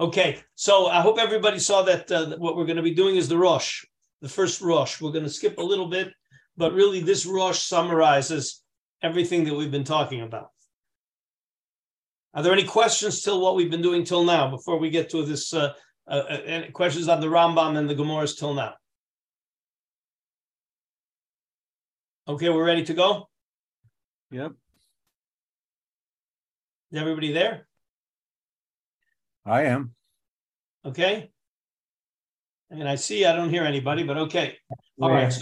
Okay, so I hope everybody saw that uh, what we're going to be doing is the Rosh, the first Rosh. We're going to skip a little bit, but really this Rosh summarizes everything that we've been talking about. Are there any questions till what we've been doing till now before we get to this? Uh, uh, uh questions on the Rambam and the Gemaras till now? Okay, we're ready to go. Yep. Is everybody there? I am. Okay. And I see I don't hear anybody, but okay. All right. So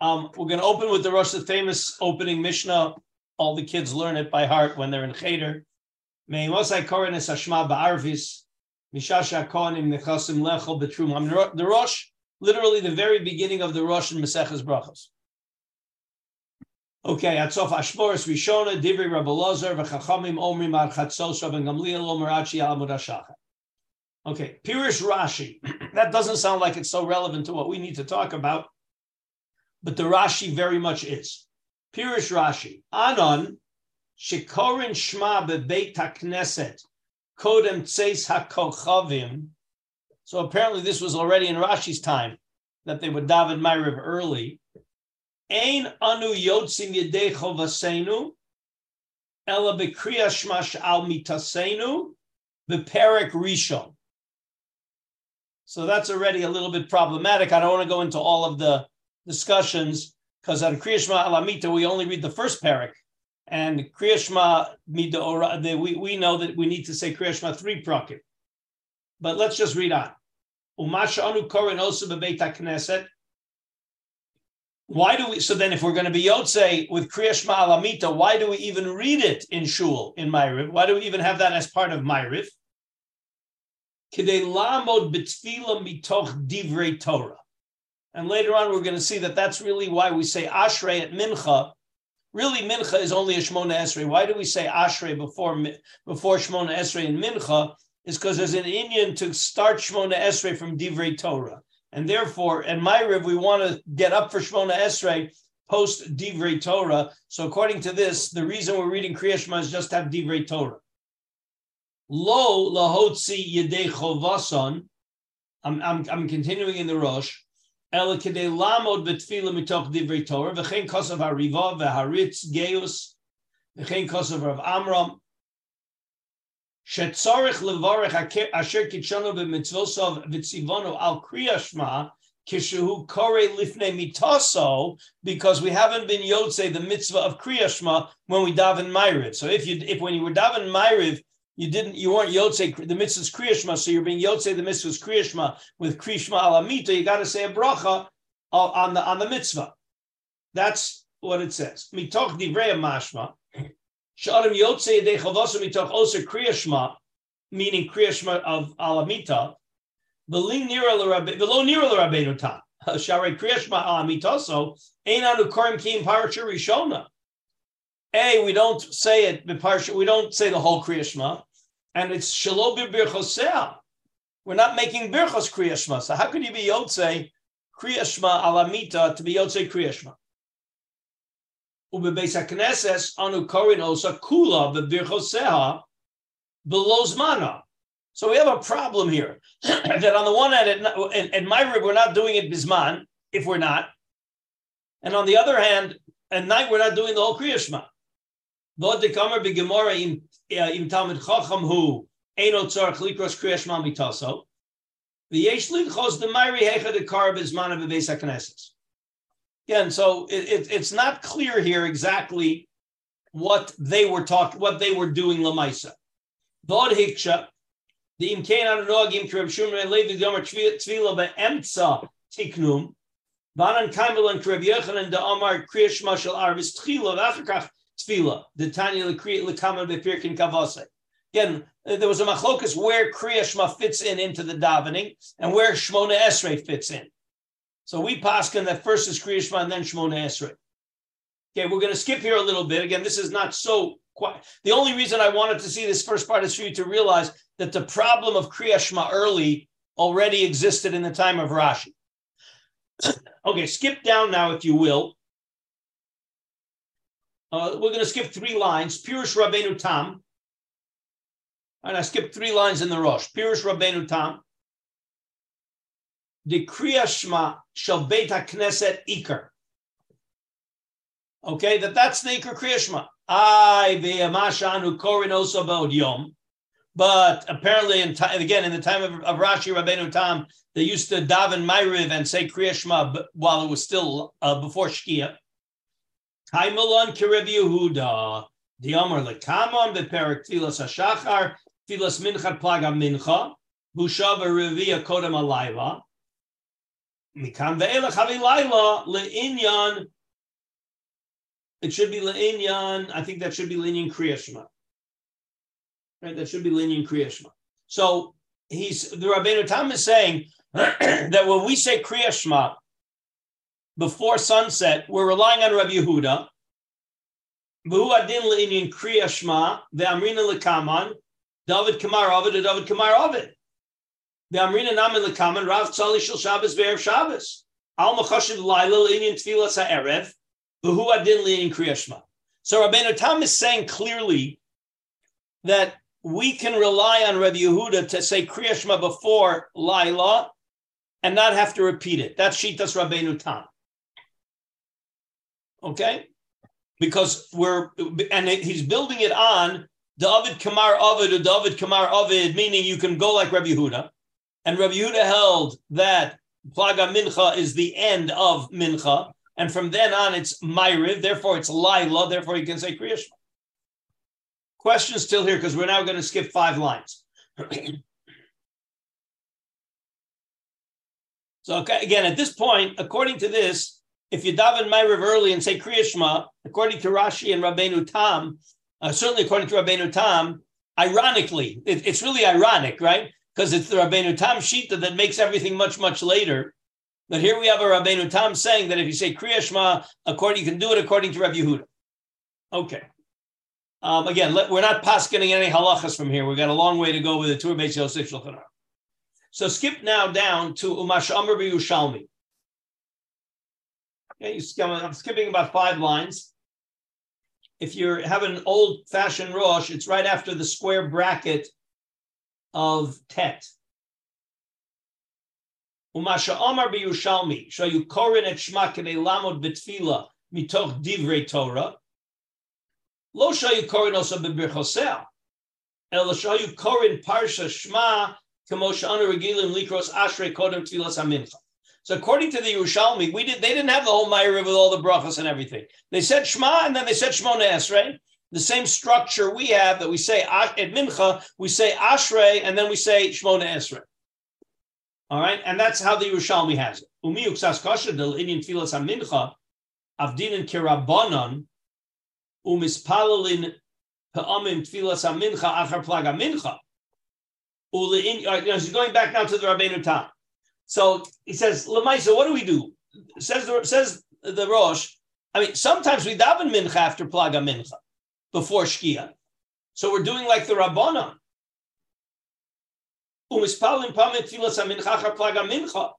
um, we're going to open with the Rosh, the famous opening Mishnah. All the kids learn it by heart when they're in Cheder. The Rosh, literally the very beginning of the Rosh in Maseches Brachos. Okay, Atzof Ashboris Rishona, Divri Rabbi Lozer, V'chachamim Omrim Ar Chatzos, Rabbi Gamliel Omer Achi Al Mudashachar. Okay, Pirish Rashi. That doesn't sound like it's so relevant to what we need to talk about, but the Rashi very much is. Pirish Rashi. Anon, Shikorin Shma Bebeit HaKnesset, Kodem Tseis HaKochavim. So apparently this was already in Rashi's time, that they would daven Ma'ariv early. Ein anu yotzim yedei chovasenu, ela bekriya al mitasenu, beperek rishon. So that's already a little bit problematic. I don't want to go into all of the discussions because on Kriyashma Alamita, we only read the first parak. And Kriyashma Mida we, we know that we need to say Kriyashma three prakim. But let's just read on. Umasha anu korin osu bebeit knesset why do we? So then, if we're going to be Yotze with Kriyash Alamita, why do we even read it in Shul in Ma'ariv? Why do we even have that as part of Ma'ariv? Kidei lamod b'tfila mitoch divrei Torah. And later on, we're going to see that that's really why we say Ashrei at Mincha. Really, Mincha is only a Shmona Esrei. Why do we say Ashrei before before Shmona Esrei and Mincha? Is because there's an inyan to start Shmona Esrei from Divrei Torah. And therefore, in Ma'ariv, we want to get up for Shmona Esrei post Divrei Torah. So according to this, the reason we're reading Kriyashma is just to have Divrei Torah. Lo lahotzi yedei chovason. I'm, I'm, I'm continuing in the Rosh. El kedei lamod betfila mitoch divrei Torah. V'chein kosav hariva v'haritz geus. V'chein kosav of Amram. שצורך לברך אשר קידשנו במצווסov v'tzivonu al kriyashma kishu kore lifnei mitoso because we haven't been yotze the mitzvah of kriyashma when we daven ma'ariv. So if you if when you were daven ma'ariv you didn't you weren't yotze the mitzvah's kriyashma so you're being yotze the mitzvah's kriyashma with kriyashma alamita you got to say a bracha on the on the mitzvah. That's what it says. Mitoch divrei mashma Sh'adam Yotze de Chavasim Mitoch Oser Kriyashma, meaning Kriyashma of Alamita, V'lo nira l'Rabbeinu Tam. Sharei Kriyashma Alamitoso, Ein anu korim ki parasha rishona. A, we don't say it, we don't say the whole Kriyashma, and it's Shalo birchosea. We're not making birchos Kriyashma. So how could you be Yotze Kriyashma Alamita to be Yotze Kriyashma? Anu kula bebirchoseha below zmana. So we have a problem here. that on the one hand, at, at Ma'ariv, we're not doing it bisman, if we're not. And on the other hand, at night, we're not doing the whole Kriya Shema. Vod dekamer b'gemora uh, im Talmud Chacham hu hecha. Again, so it, it, it's not clear here exactly what they were talking, what they were doing lamaisa. Vod hiksha, the imkain anonogim kreb shumre levi gomer tvila beemtza tiknum, banan kaimel and kreb yechanan da amar kriyash mashal arvis tchila v'achakach tvila, the tanya lekriya lekaman bepirkin kavase. Again, uh, there was a machlokas where kriyashma fits in into the davening and where shmona esrei fits in. So we paskin that first is Kriya Shema and then Shmona Esrei. Okay, we're going to skip here a little bit. Again, this is not so quite. The only reason I wanted to see this first part is for you to realize that the problem of Kriya Shema early already existed in the time of Rashi. okay, skip down now, if you will. Uh, we're going to skip three lines. Pirush Rabbeinu Tam. And I skipped three lines in the Rosh. Pirush Rabbeinu Tam. The Kriya Shema shall Beit HaKnesset Iker. Okay, that that's the Iker Kriya Shema. I ve'amashanu korin oso yom. But apparently, in time, again, in the time of, of Rashi Rabbeinu Tam, they used to daven Myriv and say Kriya Shema while it was still uh, before Shkia. Taimalon Kirev Yehuda. The Amar Lekamon, the Perak Tfilas HaShachar, Tfilas Mincha Plaga Mincha, Bushav Revia Kodem Alayla. Mikam Ve'elech Havi Laila Le'inyan. It should be Le'inyan. I think that should be Le'inyan Kriyashma. Right? That should be Le'inyan Kriyashma. So he's the Rabbeinu Tam is saying that when we say Kriyashma before sunset, we're relying on Rabbi Yehuda V'hu adin le'inyin kriya shma ve'amrina lekaman David Kamar Ovid David Kamar Ovid. Ve'amrina namin lekaman Rav Tzali Shel Shabbos Ve'erev Shabbos. Al machashiv laila le'inyin tfilas ha'erev V'hu adin le'inyin kriya shma. So Rabbeinu Tam is saying clearly that we can rely on Rabbi Yehuda to say Kriya Shema before Laila and not have to repeat it. That's Shitas Rabbeinu Tam. Okay? because we're and he's building it on David Kamar Ovid or David Kamar Ovid, meaning you can go like Rabbi Yehuda. And Rabbi Yehuda held that Plaga Mincha is the end of Mincha, and from then on it's Myriv, therefore it's Laila, therefore you can say Kriyashma. Question still here because we're now going to skip five lines. so okay, again, at this point, according to this, if you daven Ma'ariv early and say Kriyashma, according to Rashi and Rabbeinu Tam, uh, certainly according to Rabbeinu Tam, ironically, it, it's really ironic, right? Because it's the Rabbeinu Tam Shita that makes everything much, much later. But here we have a Rabbeinu Tam saying that if you say Kriyashma, according you can do it according to Rabbi Yehuda. Okay. Um, again, let, we're not paskening any halachas from here. We've got a long way to go with the Tur Beis Yosef Shulchan So skip now down to Umash Amr Yushalmi. Okay, I'm skipping about five lines. If you have an old fashioned Rosh, it's right after the square bracket of Tet. Umasha Omar biyushalmi, shayu korin et shma kedei lamod betfila mitoch divrei Torah. Lo shayu korin also bebirchosea. El shayu korin parsha shma kamo sha'anu regilim likros ashrei kodem tfilas hamincha. So according to the Yerushalmi, we did they didn't have the whole Meir with all the brachas and everything. They said Shema and then they said Shmona Esrei. The same structure we have that we say at Mincha, we say Ashrei, and then we say Shmona Esrei. All right, and that's how the Yerushalmi has it. Umi uksas kasha del inyan tfilas hamincha avdinin kirabanon umispalelin pa'amim tfilas hamincha achar plaga mincha. He's going back now to the Rabbeinu Tam. So he says, Lamaisa, what do we do? Says the, says the Rosh. I mean, sometimes we daven mincha after plag plaga mincha, before shkia. So we're doing like the Rabbanon. Umispalin pamit filas mincha plaga mincha.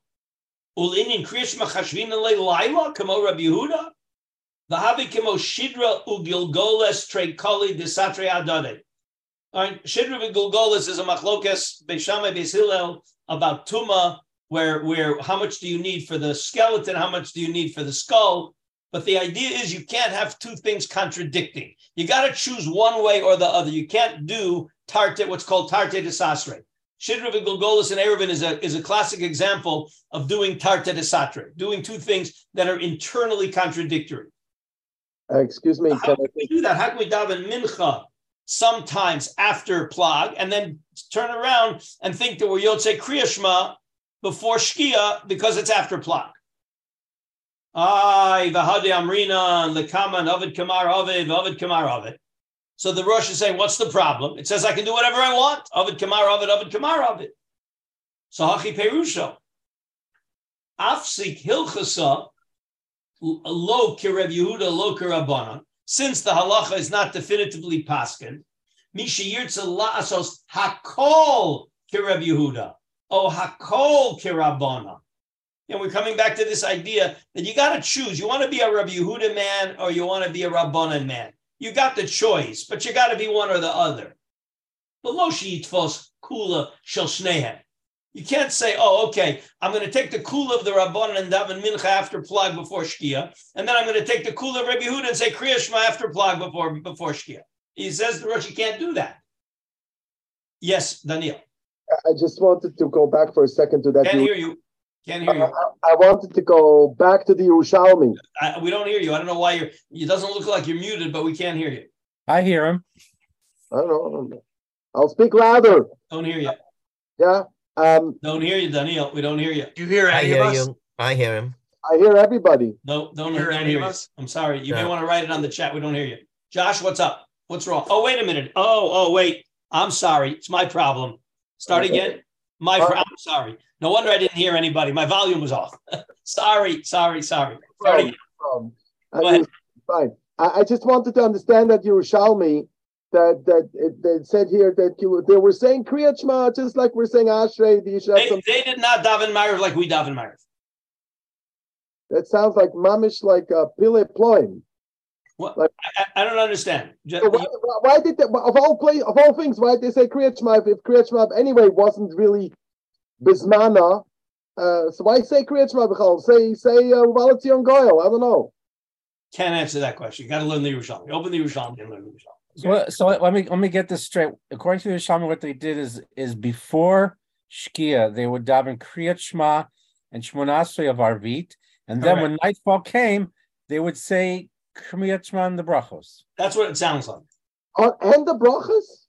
Ulinin kriyish machashvin laila kamo Rabbi Yehuda. Vahavi kamo shidra ugilgoles trekali desatre adade. All right, shidra ugilgoles is a machlokes beishamai beis about tuma where where how much do you need for the skeleton, how much do you need for the skull? But the idea is you can't have two things contradicting. You got to choose one way or the other. You can't do tarte, what's called tarte de sasre. Shidra Gulgolis and Erevin is a, is a classic example of doing tarte de sasre, doing two things that are internally contradictory. Uh, excuse me. How can we do that? How can we daven mincha sometimes after plag and then turn around and think that we're Yotze Kriyashma before Shkia because it's after Plak. Ay, Vahadi Amrina, Lekaman, Ovid Kamar Ovid, Ovid Kamar Ovid. So the Rosh is saying, what's the problem? It says I can do whatever I want. Ovid Kamar Ovid, Ovid Kamar Ovid. So Hachi Perusha. Afsik Hilchasa, lo kirev Yehuda, lo kirabana. Since the halacha is not definitively paskin, Misha Yirtza la'asos hakol kirev Yehuda. Oh, hakol kirabana. And we're coming back to this idea that you got to choose. You want to be a Rabbi Yehuda man or you want to be a Rabbanan man. You got the choice, but you got to be one or the other. below sheyitvos kula shel shnehem. You can't say, oh, okay, I'm going to take the kula of the Rabban and daven mincha after plug before shkia, and then I'm going to take the kula of Rabbi Yehuda and say kriya shema after plug before before shkia. He says the Rosh, you can't do that. Yes, Daniel. I just wanted to go back for a second to that. Can't hear you. Can't hear you. I wanted to go back to the Yerushalmi. I, we don't hear you. I don't know why you're. It doesn't look like you're muted, but we can't hear you. I hear him. I don't know. I don't know. I'll speak louder. Don't hear you. Yeah. Um, Don't hear you, Daniel. We don't hear you. Do you hear I hear of us? you. I hear him. I hear everybody. No, don't, Hear don't any hear of you. us? I'm sorry. You may want to write it on the chat. We don't hear you. Josh, what's up? What's wrong? Oh, wait a minute. Oh, oh, wait. I'm sorry. It's my problem. Start Okay. again. My, pro- I'm sorry. No wonder I didn't hear anybody. My volume was off. sorry, sorry, sorry. sorry. Um, Go I ahead. fine. I, I just wanted to understand that Yerushalmi, that that it, they said here that you they were saying Kriyat Shema just like we're saying Ashrei. The Yishav. They, they did not daven Ma'ariv like we daven Ma'ariv. That sounds like mamish like uh, Pile Ploim. I, I- I don't understand. Ju- So why, why- why did they, of all play of all things? Why did they say Kriyat Shema if, if Kriyat Shema anyway wasn't really bismana? Uh, so why say Kriyat Shema b'chol? Say say uh, Uvalatzion Goyal. I don't know. Can't answer that question. You got to learn the Yerushalmi. Open the Yerushalmi and learn the Yerushalmi. So, so let me let me get this straight. According to the Shami, what they did is is before Shkia, they would daven Kriyat Shema and Shmonasrei of Arvit, and then when nightfall came, they would say Kriyat Shema and the brachos. That's what it sounds like. Uh, and the brachas.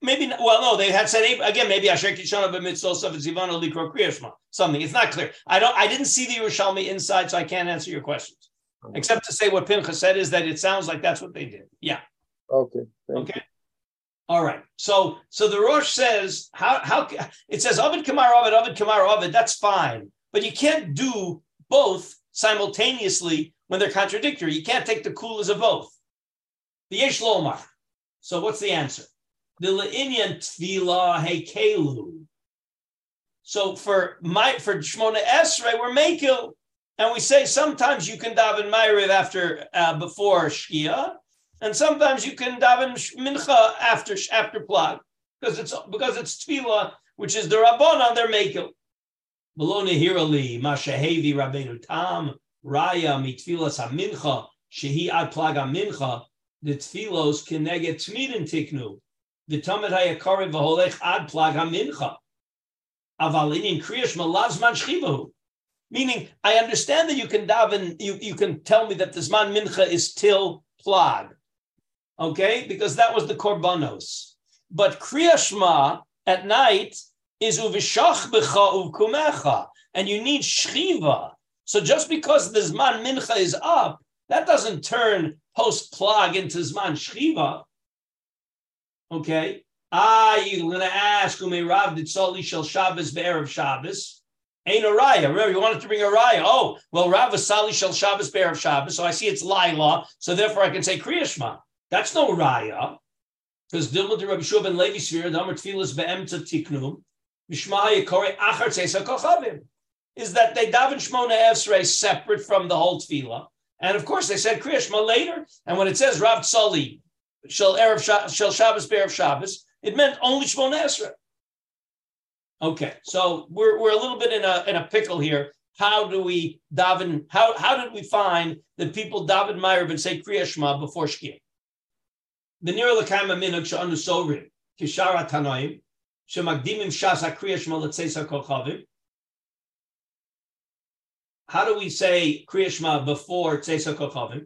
Maybe not, well, no, they had said again. Maybe Asher Kishana b'mitzvos of Zivana likro kriyashma. Something. It's not clear. I don't. I didn't see the Yerushalmi inside, so I can't answer your questions. Except to say what Pincha said is that it sounds like that's what they did. Yeah. Okay. thank Okay. All right. So so the Rosh says how how it says Ovid Kamar Ovid Ovid Kamar Ovid. That's fine, but you can't do both simultaneously when they're contradictory. You can't take the coolers of both. The Yesh Lomar. So what's the answer? The Le'inyan Tvila Hekelu. So for my for Shmona Esrei, we're Mekil, and we say sometimes you can daven Ma'ariv after uh, before Shkia, and sometimes you can daven mincha after after plag because it's because it's tefillah, which is the rabbanon they're making. Below nehirali mashahevi rabbeinu tam raya mitfilas hamincha shehi ad plag mincha the tfilos keneget tmidin tiknu the tamed hayakarim v'holech ad plag mincha aval inin kriyash malazman shchivahu. Meaning, I understand that you can daven, you, you can tell me that the Zman Mincha is till plag okay? Because that was the korbanos. But kriyashma at night is uvishach becha uvkumecha, and you need shchiva. So just because the zman mincha is up, that doesn't turn post plag into zman shchiva. Okay. Ah, you're going to ask, Ume Rav did Soli Shel Shabbos Be'erev Shabbos. Ain't a raya. Remember, you wanted to bring a raya. Oh, well, Rav was Sali Shel Shabbos Be'erev Shabbos. So I see it's Laila. So therefore I can say Kriyashma. That's no raya. Because Dilma to Rabbi Shua ben Levi Svir, Damar Tfilas Be'emta Tiknum, Mishma Yikore Achar Tzesa Kochavim, is that they daven Shmona Esrei separate from the whole tefillah. And of course, they said Kriyashma later. And when it says Rav Tzali, Shel Erev Sha- Shel Shabbos Shabbos, it meant only Shmona Esrei. Okay, so we're, we're a little bit in a in a pickle here. How do we daven? How how did we find that people daven Ma'ariv and say Kriya Shema before Shkia? The near lekayim minuk sorim kishara tanoim shemagdimim shas hakriya Shema letzesa kochavim how do we say Kriyashma before Tzesa Kochavim?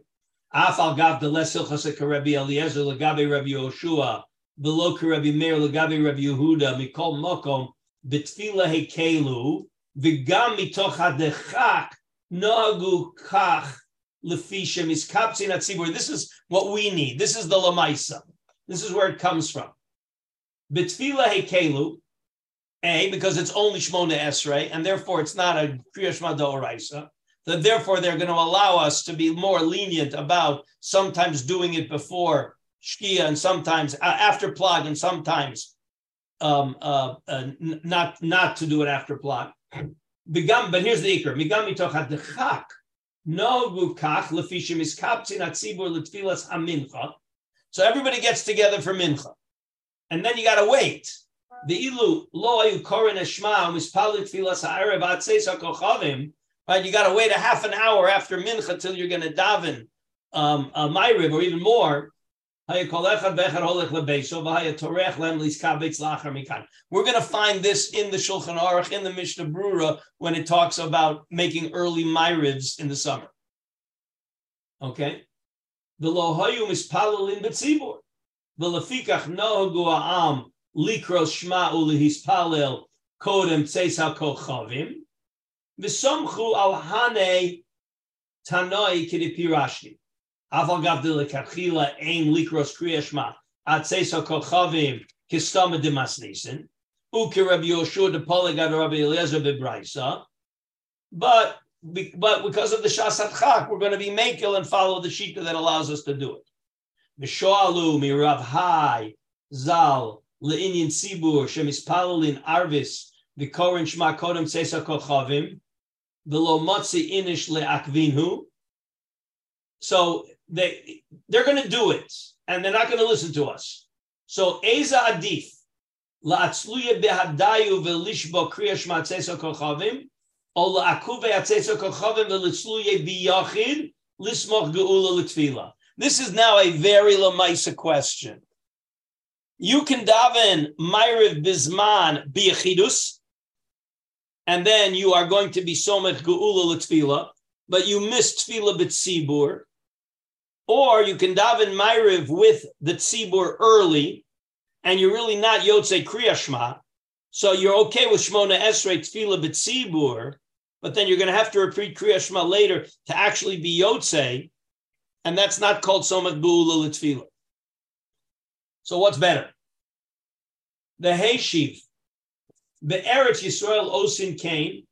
Afal Gav Deles Hilchasek Rabbi Eliezer Lagabe Rabbi Yoshua Beloki Rabbi Meir Lagabe Rabbi Yehuda Mikol Mokom Betfila Hekelu V'gam Mitoch Hadechak Noagu Kach Lefi Shemiskapsin Atzibur. This is what we need. This is the Lamaisa. This is where it comes from. Betfila Hekelu a, because it's only Shmona Esrei, and therefore it's not a Kriya Shema Doraisa. That therefore they're going to allow us to be more lenient about sometimes doing it before Shkia and sometimes uh, after Plag and sometimes um, uh, uh, not not to do it after. Begam, but here's the ikr. Migam mitoch hadechak. No lefishim is letfilas hamincha. So everybody gets together for mincha. and then you got to wait. The ilu lo ayu korin eshma mispalit tfilas hakochavim. Right, you got to wait a half an hour after mincha till you're going to daven um, a ma'ariv or even more. We're going to find this in the Shulchan Aruch, in the Mishnah Brura, when it talks about making early myrivs in the summer. Okay? The lohayu mispalelin betzibur. The lefikach nohagu ha'am likros shma'u lehispalel kodem tzeis ha'kochavim. V'somchu al hane tanoi kidipirashti. Aval gav de lekachila ein likros kriyashma atzeis ha'kochavim kistama demasnisen. Uki Rabbi Yoshua de Poligad Rabbi Eliezer bebraisa. But but because of the Shasat Chak, we're going to be Mekil and follow the Shita that allows us to do it. Mishoalu mi Rav Hai Zal le'inyin tzibur shemispalulin arvis v'korin shma kodem tzesa kochavim v'lo motzi inish le'akvinhu. So they they're going to do it, and they're not going to listen to us. So Eza Adif la'atzluye behadayu v'lishbo kriya shma tzesa kochavim this is now a very lamaisa question. You can daven Myriv Bisman Biachidus, and then you are going to be Somech Geula L'Tfila, but you missed Tfila B'Tzibur. Or you can daven Myriv with the Tzibur early, and you're really not Yotze Kriyashma, so you're okay with Shmona Esrei Tfila B'Tzibur, but then you're going to have to repeat Kriya Shema later to actually be Yotze, and that's not called Somat Bu'ula L'Tfila. So what's better? The Heishiv, Be'eretz Yisrael Osin Kain,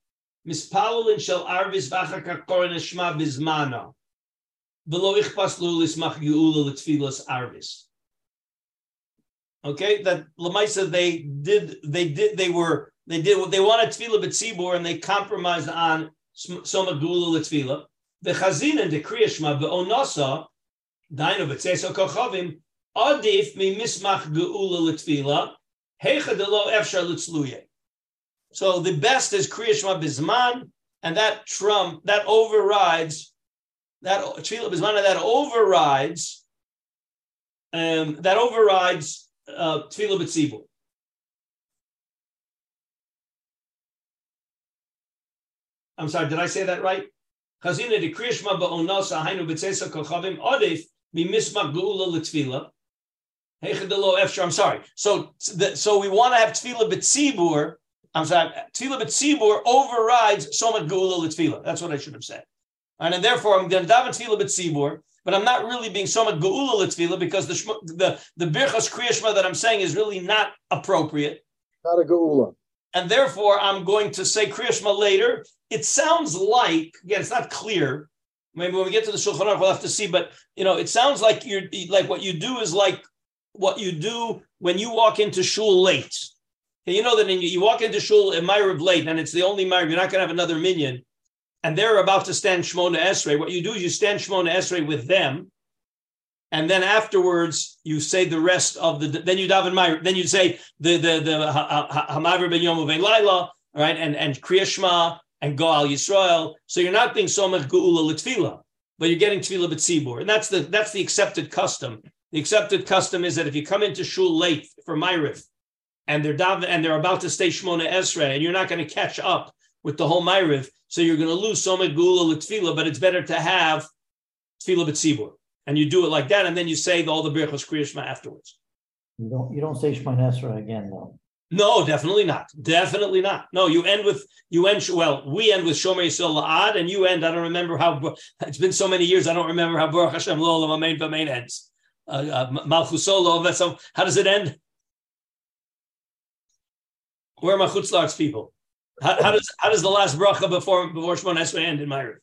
Mispalulin Shel Arvis V'achak HaKorin Shema Bizmana, V'lo Ichpas Lulis Mach Geula L'Tfilas Arvis. Okay, that Lamaisa they did, they did, they were they did what they wanted tefillah b'tzibur and they compromised on soma gula l'tefillah. The chazin and the kriyashma be'onasa dainu b'tzeso kochavim adif mi mismach geula l'tefillah hecha delo efshar l'tzluye. So the best is kriyashma bizman, and that trump that overrides that tefillah bizman that overrides um, that overrides uh, tefillah b'tzibur. I'm sorry, did I say that right? Chazina de Krishma ba'onasa hainu b'tzesa kochavim odif mimismak geula l'tfila. I'm sorry. So, the, so we want to have tefillah b'tzibur. I'm sorry. Tefillah b'tzibur overrides somat geula l'tfila. That's what I should have said. And, and therefore, I'm going to daven tefillah b'tzibur, but I'm not really being somat geula l'tfila because the the the birchas kriyashma that I'm saying is really not appropriate. Not a geula and therefore I'm going to say Kriyashma later. It sounds like again, it's not clear. Maybe when we get to the Shulchan Aruch, we'll have to see. But you know, it sounds like you're like what you do is like what you do when you walk into shul late. Okay, you know that you, walk into shul in Myriv late, and it's the only Myriv. You're not going to have another minion, and they're about to stand Shmona Esrei. What you do is you stand Shmona Esrei with them, and then afterwards you say the rest of the. Then you daven my. Then you say the the the Hamaver ben Yom Laila, right? And and Kriya Shema and Goal Yisrael. So you're not being Somach Geula Litfila, but you're getting Tefillah B'tzibur, and that's the that's the accepted custom. The accepted custom is that if you come into shul late for Myrif, and they're daven, and they're about to stay Shmona Esrei, and you're not going to catch up with the whole Myrif, so you're going to lose Somach Geula Litfila, but it's better to have Tefillah B'tzibur and you do it like that, and then you say all the birchos kriyashma afterwards. You don't you don't say Shema Esra again though. No, definitely not. Definitely not. No, you end with you end well. We end with Shomer Yisrael La'ad, and you end. I don't remember how. It's been so many years. I don't remember how Baruch Hashem Lo Amen B'Amen ends. Uh, uh, Malchusolo. So how does it end? Where are my chutzlarts people? How, how, does how does the last bracha before before Shemon Esrei end in my room?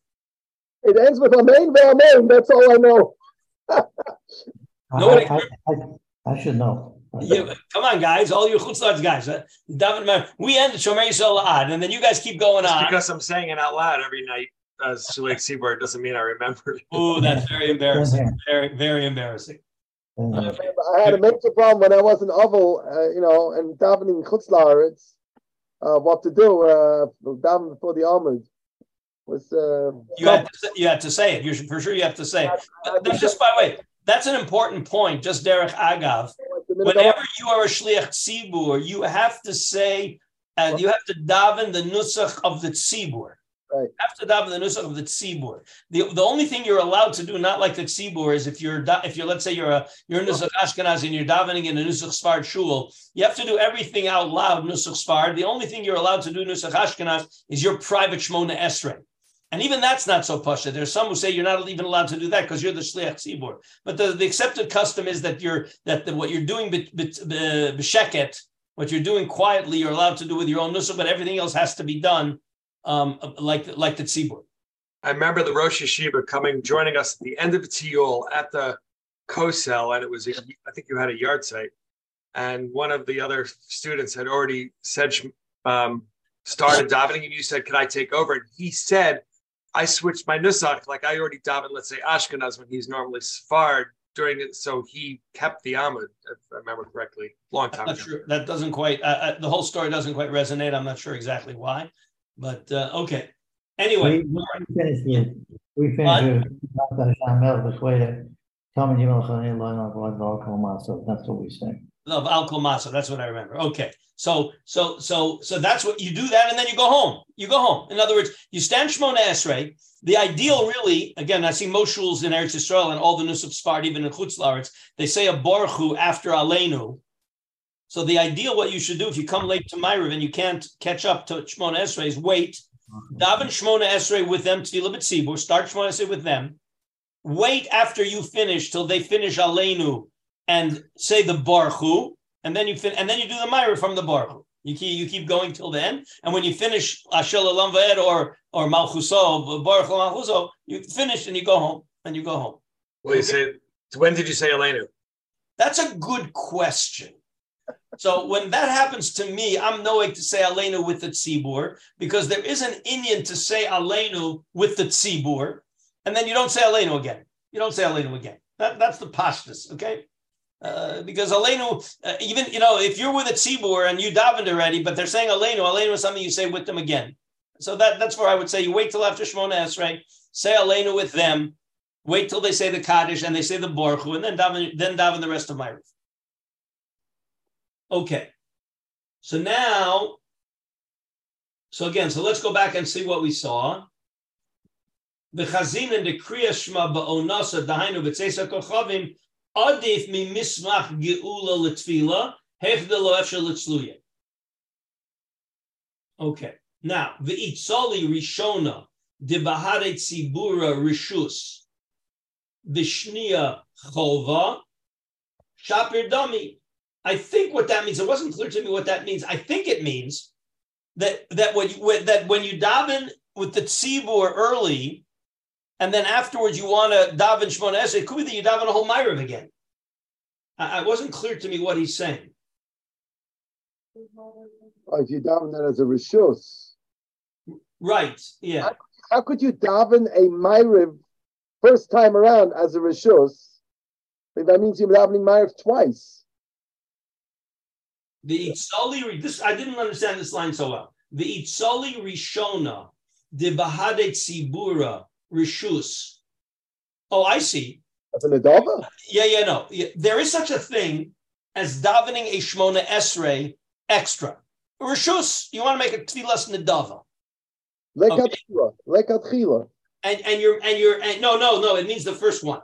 It ends with Amen B'Amen. That's all I know. Nobody. I, I, I, should know. Yeah, come on, guys! All you chutzlars guys. Uh, we end Shomer Yisrael Ad, and then you guys keep going Just on. Because I'm saying it out loud every night as shliach tzibur doesn't mean I remember. Oh, that's very embarrassing. very, very embarrassing. And, uh, I had a major problem when I was in Oval, uh, you know, and davening Chutzlaritz, uh, what to do, uh, davening before the Amud was, uh, You had to, say- you had to say it. You should, for sure you have to say it. But That's just by the way, that's an important point, just Derek Agav. Whenever you are a shliach tzibur, you have to say, and you have to daven the nusach of the tzibur. Right. To daven the nusach of the tzibur. The, the only thing you're allowed to do, not like the tzibur, is if you're if you're let's say you're a you're a nusach Ashkenaz and you're davening in a nusach Sfard shul, you have to do everything out loud nusach Sfard. The only thing you're allowed to do nusach Ashkenaz is your private shmona esrei. And even that's not so pasha. There's some who say you're not even allowed to do that because you're the shliach tzibur. But the, the accepted custom is that you're that the, what you're doing b'sheket, what you're doing quietly, you're allowed to do with your own nusach, but everything else has to be done um, like like the tzibur. I remember the Rosh Yeshiva coming, joining us at the end of Tiyul at the Kosel, and it was, a, I think you had a yahrzeit. And one of the other students had already said, um, started davening, and you said, Can I take over? And he said, I switched my nusach, like I already davened, let's say Ashkenaz, when he's normally Sfard during it. So he kept the Amud, if I remember correctly, long I'm time that doesn't quite uh, uh, the whole story doesn't quite resonate. I'm not sure exactly why, but uh, okay. Anyway, We, we finished the, we finished the, Shamel, the way to come and you know, line up with all so that's what we say. Love Al Masa. That's what I remember. Okay. So so so so that's what you do that, and then you go home. You go home. In other words, you stand Shmona Esrei. The ideal, really, again, I see most shuls in Eretz Yisrael and all the Nusach Sfard, even in Chutz they say a Baruchu after Aleinu. So the ideal, what you should do if you come late to Myriv and you can't catch up to Shmona Esrei is wait, mm-hmm. daven Shmona Esrei with them, Tefillah B'tzibur, start Shmona Esrei with them. Wait after you finish till they finish Aleinu and say the Baruchu, and then you fin- and then you do the Myra from the Baruch. You keep you keep going till the end, and when you finish Ashel Olam Va'ed or or Malchuso Baruch Malchuso, you finish and you go home and you go home. Well, you say, when did you say Aleinu? That's a good question. So when that happens to me, I'm knowing to say Aleinu with the tzibur because there is an inyan to say Aleinu with the tzibur, and then you don't say Aleinu again. You don't say Aleinu again. That, that's the pashtus, okay? Uh, because Aleinu, uh, even you know, if you're with a tzibur and you davened already, but they're saying Aleinu, Aleinu is something you say with them again. So that, that's where I would say you wait till after Shmona Esrei, say Aleinu with them, wait till they say the Kaddish and they say the Baruch Hu, and then daven, then daven the rest of my Okay. So now, so again, so let's go back and see what we saw. The Chazin and the Kriya Shema ba'onasa dahainu v'tzeisa kochavim adif mi mismach geula l'tfila hefde lo efshel l'tzluya. Okay. Now, the itzali rishona de bahare tzibura rishus v'shnia chova shapir dami. I think what that means. It wasn't clear to me what that means. I think it means that that when you that when you daven with the tzibur early, and then afterwards you want to daven esrei, it could be that you daven a whole myrav again. I, I wasn't clear to me what he's saying. Oh, if you daven that as a rishus, Right? Yeah. how could you daven a Myriv first time around as a rishus? That means you're davening Myriv twice. The itzali. This I didn't understand this line so well. The itzali rishona the bahade tzibura rishus. Oh, I see. As an adava? Yeah, yeah, no. Yeah, There is such a thing as davening a Shmona Esrei extra. Rishus, you want to make a tefillas nedava. Lekatchila. Lekatchila. And and you're and you're and no, no, no, it means the first one.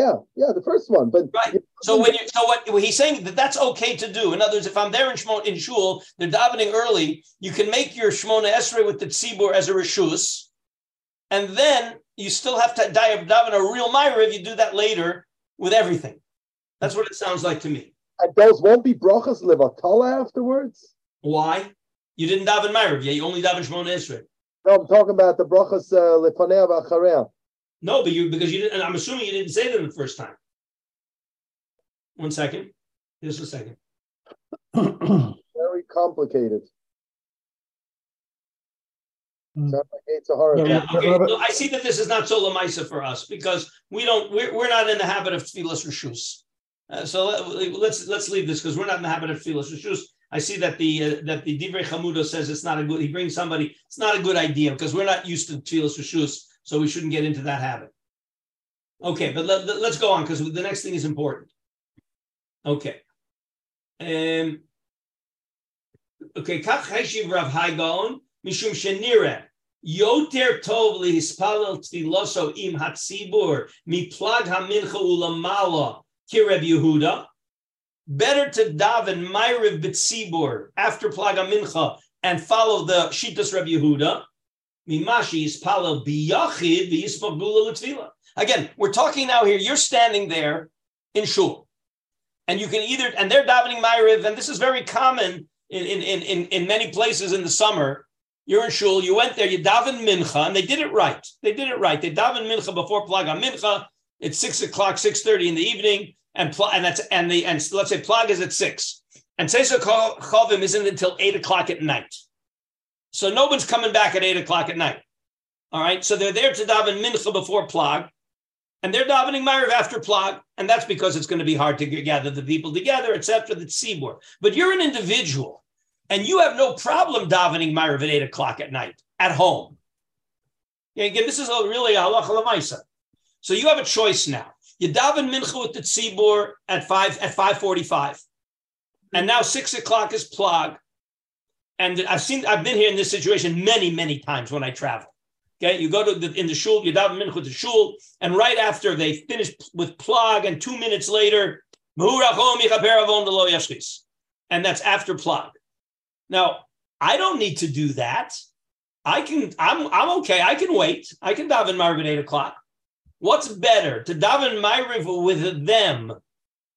Yeah, yeah, the first one. But Right. So when you so what he's saying that that's okay to do. In other words, if I'm there in Shmon in shul, they're davening early. You can make your Shmona Esrei with the tzibur as a rishus, and then you still have to die of daven a real Myra if you do that later with everything. That's what it sounds like to me. and those won't be brachas levatala afterwards. Why? You didn't daven Myra, yeah. You only daven Shmona Esrei. No, I'm talking about the brachas uh, v'acharei. No, but you because you didn't. And I'm assuming you didn't say them the first time. One second. Just a second. Very complicated. Hmm. Like Yeah, Yeah, okay. Robert- so I see that this is not so lamaisa for us because we don't. We're, we're not in the habit of tefillas rishus. Uh, so let, let's let's leave this because we're not in the habit of tefillah rishus. I see that the uh, that the divrei chamudo says it's not a good. He brings somebody. It's not a good idea because we're not used to tefillah rishus, so we shouldn't get into that habit. Okay, but let, us go on because the next thing is important. Okay. Um, okay, kach cheshiv Rav Haigaon mishum shenire yoter tov lihispalel tfiloso im hatzibur miplag hamincha ulamala kireb Yehuda. Better to daven Myriv B'tzibur after plag hamincha and follow the Shitas Reb Yehuda. Again, we're talking now here. You're standing there in shul, and you can either and they're davening Ma'ariv, and this is very common in in in in many places in the summer. You're in shul. You went there. You daven mincha, and they did it right. They did it right. They daven mincha before plaga mincha. It's six o'clock, six thirty in the evening, and pl- and that's and the and let's say plag is at six, and Seisa Chovim isn't until eight o'clock at night. So no one's coming back at eight o'clock at night. All right. So they're there to daven mincha before plag and they're davening Ma'ariv after Plag, and that's because it's going to be hard to gather the people together, for the Tzibur. But you're an individual, and you have no problem davening Ma'ariv at 8 o'clock at night at home. Yeah, again, this is a, really a halacha lemaisa. So you have a choice now. You daven mincha with the tzibur at five at five forty-five, and now six o'clock is plag. And I've seen, I've been here in this situation many, many times when I travel. Okay, you go to the, in the shul, you daven mincha to the shul, and right after they finish with plag, and two minutes later, and that's after plag. Now, I don't need to do that. I can. I'm. I'm okay. I can wait. I can daven Marv at eight o'clock. What's better to daven Ma'ariv with them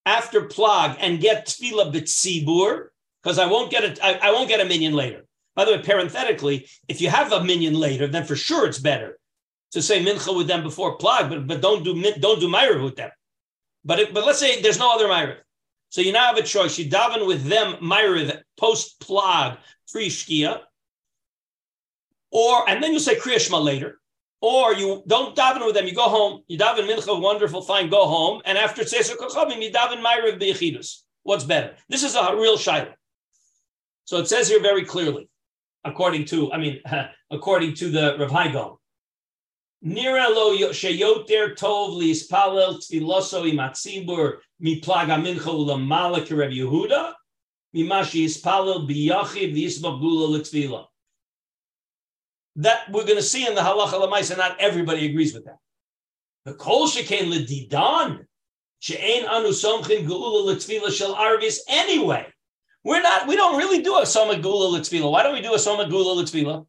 after plag and get tefillah b'tzibur because I won't get it. I won't get a minyan later. By the way, parenthetically, if you have a minyan later, then for sure it's better to say mincha with them before plag, but, but don't do don't do myriv with them. But it, but let's say there's no other myriv. So you now have a choice. You daven with them myriv post plag pre shkia, or and then you say kriyashma later. Or you don't daven with them, you go home, you daven mincha, wonderful, fine, go home, and after tzeser kochavim, you daven myriv b'yechidus. What's better? This is a real shaila. So it says here very clearly according to, I mean, according to the Rav Haigon. Nira lo sheyoter tov liispalel tfiloso imatzibur miplaga mincha ulamala Reb Yehuda mimashi ispalel biyachiv v'yismagula l'tfila. That we're going to see in the halacha lamaisa. Not everybody agrees with that. The kol shekain ledidan she'ein anu somchin geula l'tfila shel arvis anyway. We're not, we don't really do a Soma Gula Litzvila. Why don't we do a Soma Gula Litzvila?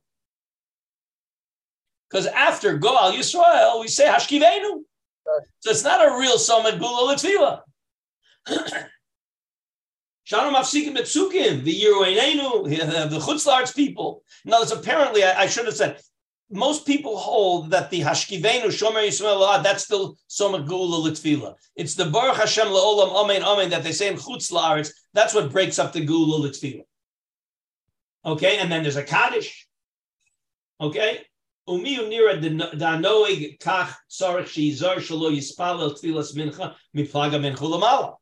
Because after Goal Yisrael, we say Hashkivenu. So it's not a real Soma Gula Litzvila. Shalom Afsikim Betsukim, the Yeruenenu, the Chutzlarts people. Now, it's apparently, I, I should have said, most people hold that the Hashkivenu Shomer Yisrael ah, that's still Soma Gula Litfila. It's the Baruch Hashem La'olam Amen Amen that they say in Chutz La'aretz. That's what breaks up the Gula Litfila. Okay, and then there's a Kaddish. Okay, Umi unira danoig kach tzarich shizar shalo yispalel tfilas mincha miplaga mincha lamala.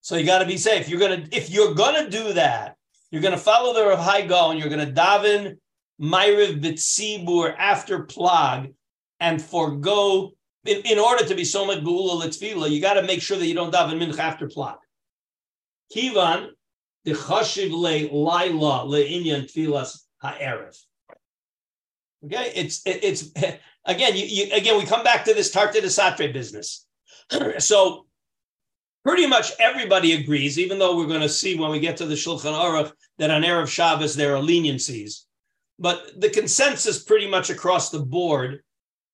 So you got to be safe. You're gonna if you're gonna do that, you're gonna follow the Rav Haigo and you're gonna daven Myriv Bitsibur after Plag and forego, in, in order to be Soma Gula Litzvila, you got to make sure that you don't daven Mincha after Plag. Kivan, the Chashiv Le Laila Le Inyan Tfilas Ha'erev. Okay, it's it, it's again you, you again we come back to this Tarte de Satre business. so pretty much everybody agrees, even though we're going to see when we get to the Shulchan Aruch that on Erev Shabbos there are leniencies. But the consensus pretty much across the board,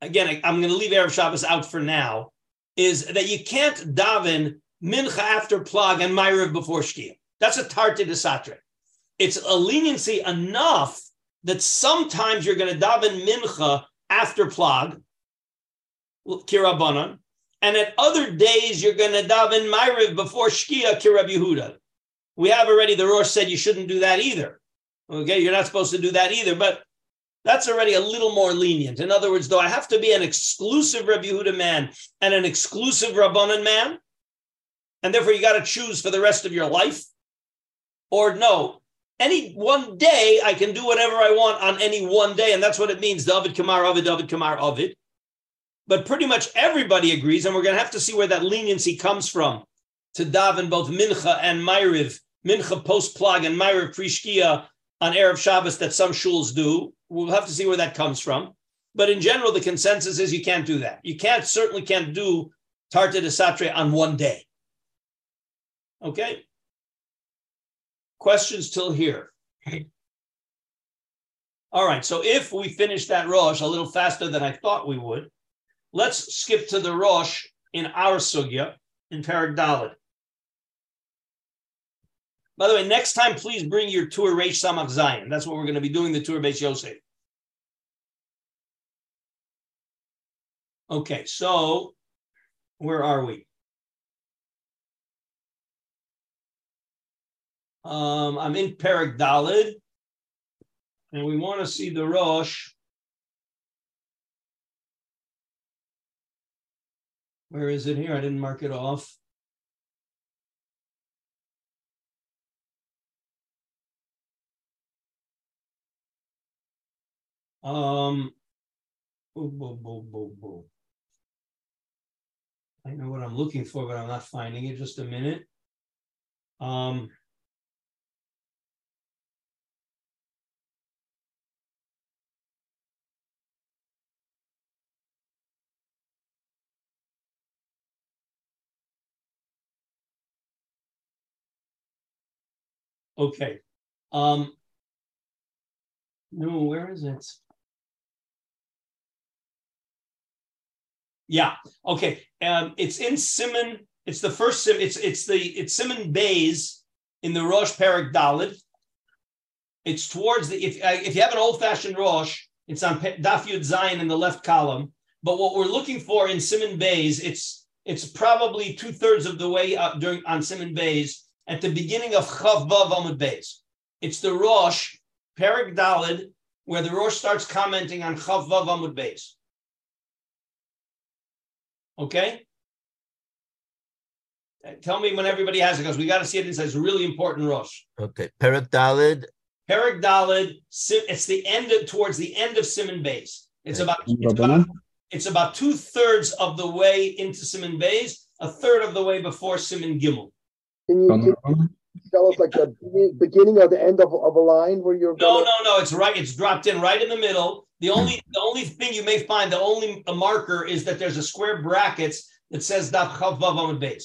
again, I'm going to leave Erev Shabbos out for now, is that you can't daven mincha after plag and myriv before shkia. That's a tarte de satre. It's a leniency enough that sometimes you're going to daven mincha after plag, kirabanan, and at other days you're going to daven myriv before shkia, kirab Yehuda. We have already, the Rosh said you shouldn't do that either. Okay, you're not supposed to do that either, but that's already a little more lenient. In other words, though I have to be an exclusive Rabbi Yehuda man and an exclusive Rabbanan man, and therefore you got to choose for the rest of your life, or no, any one day I can do whatever I want on any one day, and that's what it means. David Kamar Ovid, David Kamar Ovid. But pretty much everybody agrees, and we're going to have to see where that leniency comes from to daven both Mincha and Ma'ariv, Mincha post plag and Ma'ariv Prishkia on Erev Shabbos that some shuls do. We'll have to see where that comes from. But in general, the consensus is you can't do that. You can't certainly can't do Tarta de Satre on one day. Okay. Questions till here. All right. So if we finish that Rosh a little faster than I thought we would, let's skip to the Rosh in our Sugya in Parak Dalit. By the way, next time, please bring your Tur Reish Samach Zion. That's what we're going to be doing, the Tur Beis Yosef. Okay, so where are we? Um, I'm in Perak Dalid, and we want to see the Rosh. Where is it here? I didn't mark it off. Um, boo, boo, boo, boo. I know what I'm looking for, but I'm not finding it. Just a minute. Um, okay. Um, no, where is it? Yeah. Okay. Um, it's in Siman. It's the first sim. It's it's the it's Siman Bays in the Rosh Perak Dalid. It's towards the if if you have an old fashioned Rosh, it's on Daf Yud Zion in the left column. But what we're looking for in Siman Bays, it's it's probably two thirds of the way up during on Siman Bays at the beginning of Chav Vav Amud Bays. It's the Rosh Perak Dalid where the Rosh starts commenting on Chav Vav Amud Bays. Okay? Uh, tell me when everybody has it because we got to see it. It says really important Rosh. Okay. Perak Dalid. Perak Dalid. It's the end of, towards the end of Siman Bays. It's about it's about, it's about two thirds of the way into Siman Bays, a third of the way before Siman Gimel. Can you, can you tell us like the beginning or the end of, of a line where you're? No, gonna... no, no. It's right. It's dropped in right in the middle. The only the only thing you may find, the only marker is that there's a square brackets that says Daf Chav Vav Amud Beis.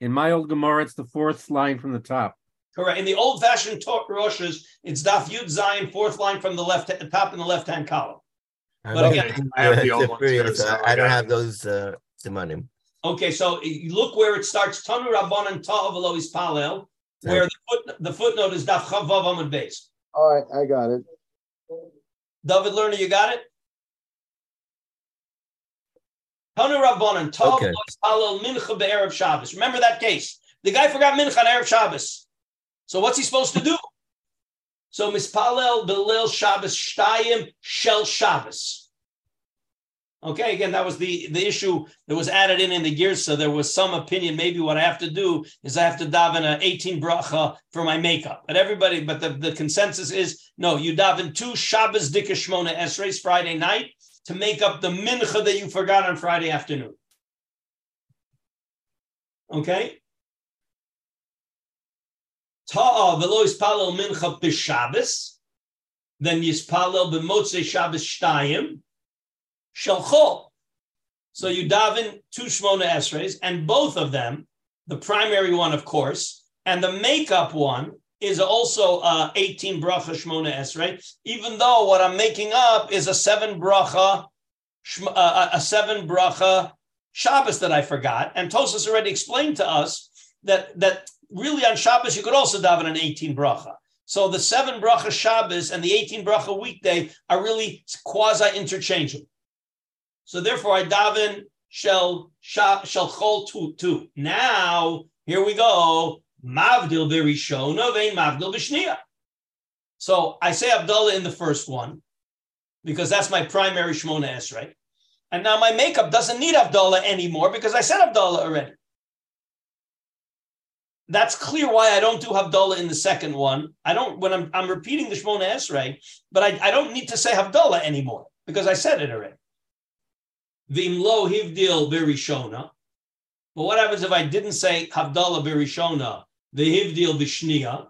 In my old Gemara, it's the fourth line from the top. Correct. In the old-fashioned Roshes, it's Daf Yud Zion, fourth line from the left, the top in the left-hand column. But again, I have the old ones too, so I don't have those uh, simanim. Okay, so you look where it starts. Tanu Rabbanan Ta'av Elois Palel, where the, foot, the footnote is Daf Chav Vav Amud Beis. All right, I got it. David Lerner, you got it? Tanu Rabbanan, Tov. Halal Mincha Be'erev Shabbos. Remember that case? The guy forgot Mincha on Erev Shabbos. So what's he supposed to do? So Mispalel Belil Shabbos Shtayim Shel Shabbos. Okay, again, that was the, the issue that was added in in the gears. So there was some opinion. Maybe what I have to do is I have to daven an 18 bracha for my makeup. But everybody, but the, the consensus is no, you daven two Shabbos Dikashmona Esres Friday night to make up the mincha that you forgot on Friday afternoon. Okay? Ta'a velo yispalel mincha b'Shabbos, then yispalel b'motzei Shabbos shtayim, Shalchol. So you daven two Shmona Esres, and both of them, the primary one, of course, and the makeup one is also uh, 18 bracha Shmona Esrei, even though what I'm making up is a seven bracha, uh, a seven bracha Shabbos that I forgot. And Tosfos already explained to us that that really on Shabbos you could also daven an 18 bracha. So the seven bracha Shabbos and the 18 bracha weekday are really quasi interchangeable. So therefore, I daven shall shall chol tu tu. Now here we go. Mavdil berishona vein mavdil b'shnia. So I say Havdalah in the first one because that's my primary Shmona Esrei. And now my makeup doesn't need Havdalah anymore because I said Havdalah already. that's clear why I don't do Havdalah in the second one. I don't when I'm I'm repeating the Shmona Esrei, but I, I don't need to say Havdalah anymore because I said it already. Vimlo hivdil birishona. But what happens if I didn't say Havdalah birishona, the hivdil bishnia?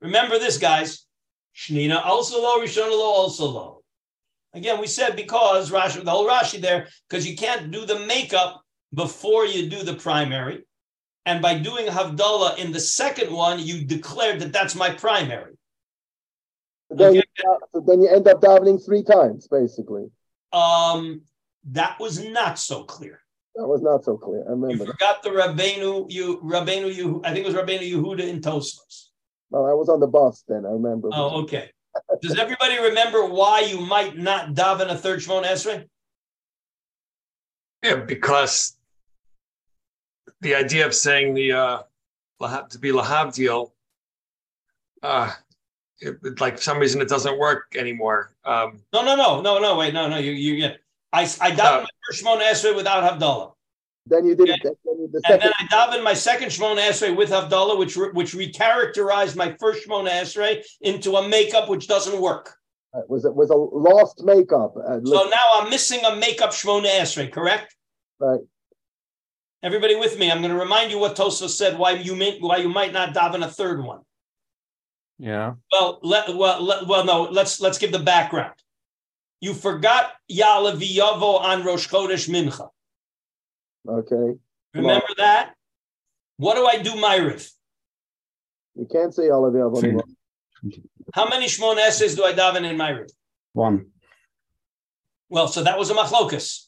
Remember this, guys. Shnina also low, Rishona low, also low. Again, we said because Rashi, the whole Rashi there, because you can't do the makeup before you do the primary. And by doing Havdalah in the second one, you declared that that's my primary. Then, okay. you, so then you end up davening three times, basically. Um, that was not so clear. That was not so clear. I remember. You forgot the Rabbeinu, you Rabbeinu, you I think it was Rabbeinu Yehuda in Tosfos. Well, I was on the bus then. I remember. Oh, okay. Does everybody remember why you might not daven a third Shmon Esrei? Yeah, because the idea of saying the uh, to be lahavdil, uh, it, like for some reason it doesn't work anymore. Um, no, no, no, no, no. Wait, no, no. You, you get. I I davened my first Shmon Esrei without Havdalah. Then you did okay. it. Then the and then I davened my second Shmona Esrei with Havdalah, which which recharacterized my first Shmona Esrei into a makeup which doesn't work. It was it was a lost makeup. Uh, so now I'm missing a makeup Shmona Esrei, correct? Right. Everybody with me? I'm going to remind you what Tosa said. Why you may, why you might not daven a third one. Yeah. Well, let, well, let, well, no. Let's let's give the background. You forgot Ya'aleh V'Yavo on Rosh Chodesh Mincha. Okay. Remember that? What do I do, Ma'ariv? You can't say all of. How many Shmon Esreis do I daven in Ma'ariv? One. Well, so that was a machlokus.